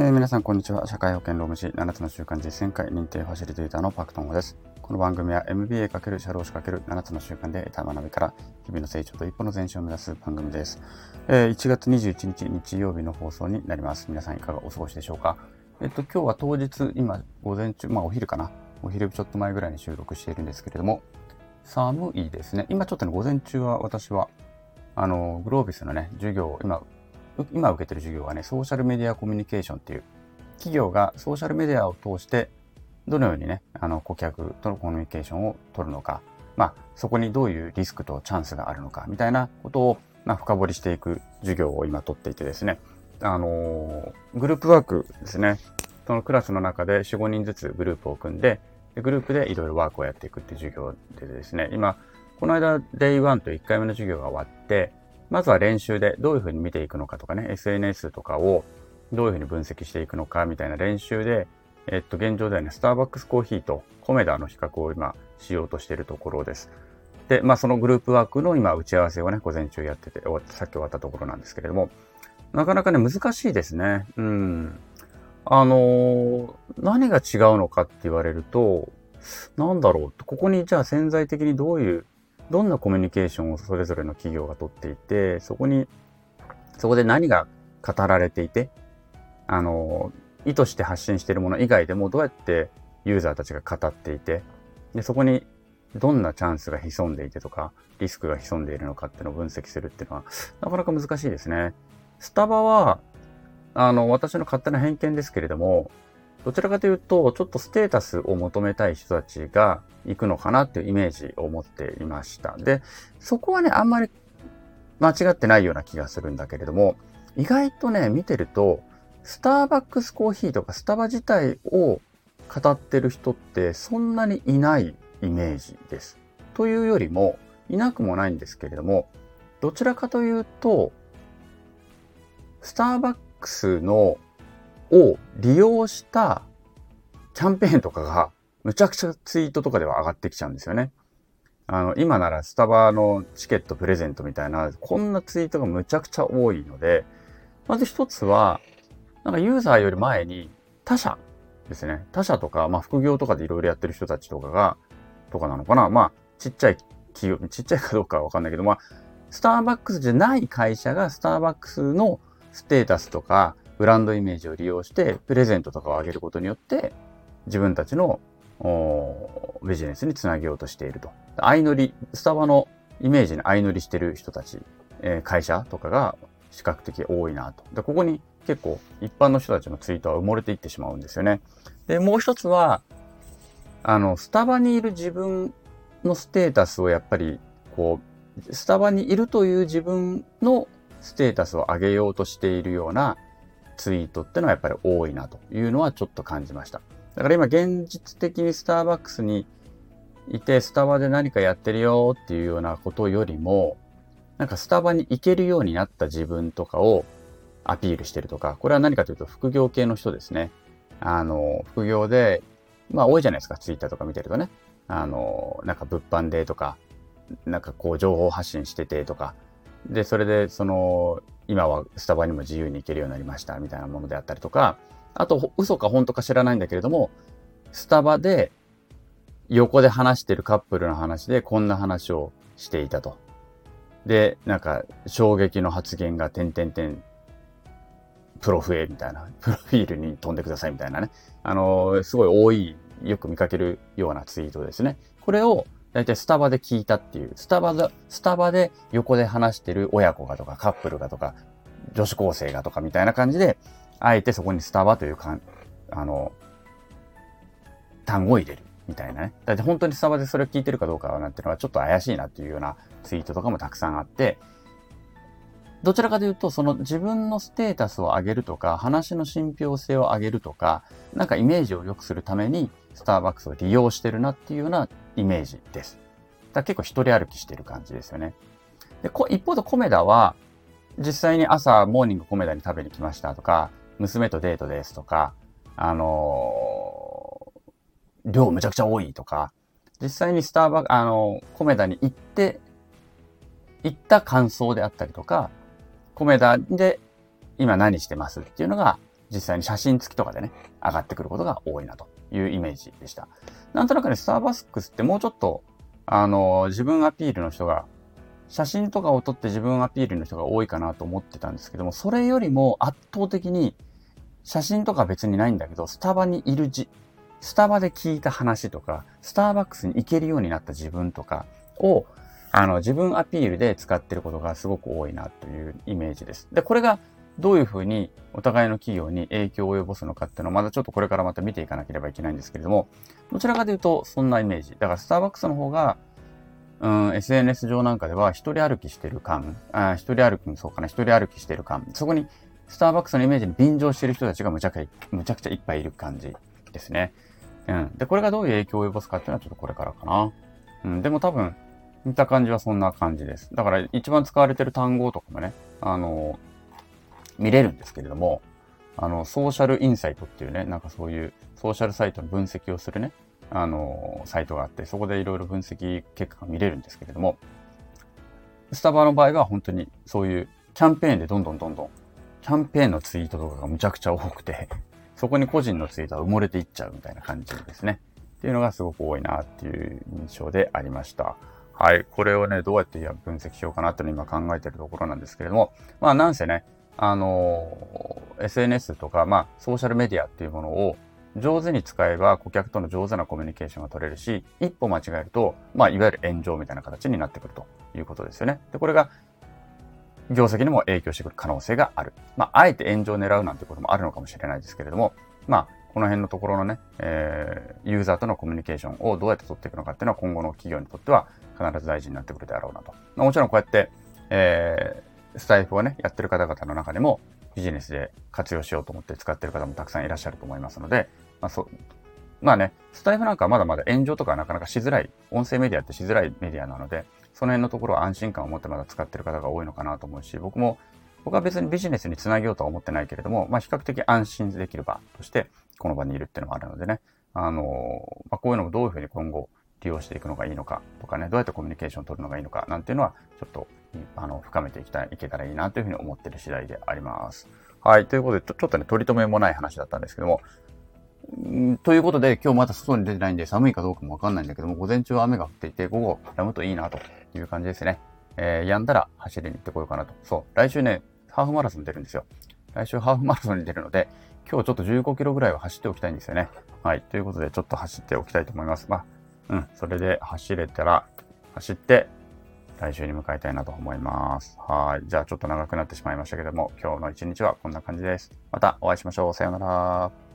えー皆さん、こんにちは。社会保険労務士7つの習慣実践会認定ファシリテーターのパクトンゴです。この番組は MBA× 社労士 ×7 つの習慣で得た学びから日々の成長と一歩の前進を目指す番組です。えー1月21日日曜日の放送になります。皆さんいかがお過ごしでしょうかえっと、今日は当日、今、午前中、まあお昼かな。お昼ちょっと前ぐらいに収録しているんですけれども、寒いですね。今ちょっとね、午前中は私は、あの、グロービスのね、授業を今、今受けてる授業はね、ソーシャルメディアコミュニケーションっていう、企業がソーシャルメディアを通して、どのようにね、あの、顧客とのコミュニケーションを取るのか、まあ、そこにどういうリスクとチャンスがあるのか、みたいなことを、まあ、深掘りしていく授業を今取っていてですね、あのーグループワークですね、そのクラスの中で4、5人ずつグループを組んで、でグループでいろいろワークをやっていくっていう授業でですね、今、この間、デイ1と1回目の授業が終わって、まずは練習でどういうふうに見ていくのかとかね、SNS とかをどういうふうに分析していくのかみたいな練習で、えっと、現状ではね、スターバックスコーヒーとコメダの比較を今しようとしているところです。で、まあそのグループワークの今打ち合わせをね、午前中やってて、さっき終わったところなんですけれども、なかなかね、難しいですね。うん。あのー何が違うのかって言われると、なんだろう。ここにじゃあ潜在的にどういう、どんなコミュニケーションをそれぞれの企業がとっていて、そこに、そこで何が語られていて、あの意図して発信しているもの以外でもどうやってユーザーたちが語っていて、で、そこにどんなチャンスが潜んでいてとか、リスクが潜んでいるのかっていうのを分析するっていうのは、なかなか難しいですね。スタバは、あの、私の勝手な偏見ですけれども、どちらかというと、ちょっとステータスを求めたい人たちが行くのかなっていうイメージを持っていました。で、そこはね、あんまり間違ってないような気がするんだけれども、意外とね、見てると、スターバックスコーヒーとかスタバ自体を語ってる人ってそんなにいないイメージです。というよりも、いなくもないんですけれども、どちらかというと、スターバックスのを利用したキャンペーンとかがむちゃくちゃツイートとかでは上がってきちゃうんですよね。あの、今ならスタバのチケットプレゼントみたいな、こんなツイートがむちゃくちゃ多いので、まず一つは、なんかユーザーより前に他社ですね。他社とか、まあ副業とかでいろいろやってる人たちとかが、とかなのかな。まあ、ちっちゃい企業、ちっちゃいかどうかはわかんないけど、まあ、スターバックスじゃない会社がスターバックスのステータスとか、ブランドイメージを利用して、プレゼントとかを上げることによって、自分たちのビジネスにつなげようとしていると。相乗り、スタバのイメージに相乗りしてる人たち、えー会社とかが比較的多いなと。で、ここに結構一般の人たちのツイートは埋もれていってしまうんですよね。で、もう一つは、あの、スタバにいる自分のステータスをやっぱり、こう、スタバにいるという自分のステータスを上げようとしているようなツイートってのはやっぱり多いなというのはちょっと感じました。だから今現実的にスターバックスにいてスタバで何かやってるよっていうようなことよりも、なんかスタバに行けるようになった自分とかをアピールしてるとか、これは何かというと副業系の人ですね。あの、副業で、まあ多いじゃないですか、ツイッターとか見てるとね。あの、なんか物販でとか、なんかこう情報発信しててとか、で、それでその、今はスタバにも自由に行けるようになりましたみたいなものであったりとか、あと、嘘か本当か知らないんだけれども、スタバで横で話してるカップルの話でこんな話をしていたと。で、なんか衝撃の発言が点々点プロフェみたいな、プロフィールに飛んでくださいみたいなね。あの、すごい多い、よく見かけるようなツイートですね。これを、だいたいスタバで聞いたっていう、スタバで、スタバで横で話してる親子がとかカップルがとか、女子高生がとかみたいな感じで、あえてそこにスタバというかん、あの、単語を入れるみたいなね。だって本当にスタバでそれを聞いてるかどうかなんていうのはちょっと怪しいなっていうようなツイートとかもたくさんあって、どちらかというと、その自分のステータスを上げるとか、話の信憑性を上げるとか、なんかイメージを良くするために、スターバックスを利用してるなっていうようなイメージです。だ結構一人歩きしてる感じですよね。で、こ一方でコメダは、実際に朝モーニングコメダに食べに来ましたとか、娘とデートですとか、あのー量むちゃくちゃ多いとか、実際にスターバック、あのーコメダに行って、行った感想であったりとか、コメダで今何してますっていうのが実際に写真付きとかでね、上がってくることが多いなというイメージでした。なんとなくね、スターバックスってもうちょっと、あの、自分アピールの人が、写真とかを撮って自分アピールの人が多いかなと思ってたんですけども、それよりも圧倒的に写真とか別にないんだけど、スタバにいるじ、スタバで聞いた話とか、スターバックスに行けるようになった自分とかを、あの、自分アピールで使ってることがすごく多いなというイメージです。で、これがどういうふうにお互いの企業に影響を及ぼすのかっていうのはまだちょっとこれからまた見ていかなければいけないんですけれども、どちらかというとそんなイメージ。だからスターバックスの方が、うん、SNS 上なんかでは一人歩きしてる感、あ一人歩きもそうかな、一人歩きしてる感、そこにスターバックスのイメージに便乗してる人たちがむちゃくちゃ、むちゃくちゃいっぱいいる感じですね。うん。で、これがどういう影響を及ぼすかっていうのはちょっとこれからかな。うん。でも多分、見た感じはそんな感じです。だから一番使われてる単語とかもね、あの、見れるんですけれども、あの、ソーシャルインサイトっていうね、なんかそういうソーシャルサイトの分析をするね、あの、サイトがあって、そこでいろいろ分析結果が見れるんですけれども、スタバの場合は本当にそういうキャンペーンでどんどんどんどん、キャンペーンのツイートとかがむちゃくちゃ多くて、そこに個人のツイートは埋もれていっちゃうみたいな感じですね。っていうのがすごく多いなっていう印象でありました。はい。これをね、どうやって分析しようかなっていうのを今考えてるところなんですけれども、まあなんせね、あの、SNS とか、まあソーシャルメディアっていうものを上手に使えば顧客との上手なコミュニケーションが取れるし、一歩間違えると、まあいわゆる炎上みたいな形になってくるということですよね。で、これが業績にも影響してくる可能性がある。まあ、あえて炎上を狙うなんてこともあるのかもしれないですけれども、まあ、この辺のところのね、えー、ユーザーとのコミュニケーションをどうやって取っていくのかっていうのは今後の企業にとっては必ず大事になってくるであろうなと。ま、もちろんこうやって、えー、スタイフをね、やってる方々の中でもビジネスで活用しようと思って使ってる方もたくさんいらっしゃると思いますので、まあ、そまあね、スタイフなんかはまだまだ炎上とかはなかなかしづらい、音声メディアってしづらいメディアなので、その辺のところは安心感を持ってまだ使ってる方が多いのかなと思うし、僕も、僕は別にビジネスにつなげようとは思ってないけれども、まあ比較的安心できる場として、この場にいるっていうのもあるのでね、あの、まあ、こういうのをどういうふうに今後利用していくのがいいのかとかね、どうやってコミュニケーションを取るのがいいのかなんていうのは、ちょっと、あの、深めていきたい、いけたらいいなというふうに思ってる次第であります。はい。ということで、ちょっとね、取り留めもない話だったんですけども、ということで、今日まだ外に出てないんで寒いかどうかもわかんないんだけども、午前中は雨が降っていて、午後止むといいなという感じですね。えー、止んだら走りに行ってこようかなと。そう。来週ね、ハーフマラソンに出るんですよ。来週ハーフマラソンに出るので、今日ちょっと15キロぐらいは走っておきたいんですよね。はい。ということで、ちょっと走っておきたいと思います。まあ、うん。それで走れたら、走って、来週に向かいたいなと思います。はい。じゃあちょっと長くなってしまいましたけども、今日の一日はこんな感じです。またお会いしましょう。さようなら。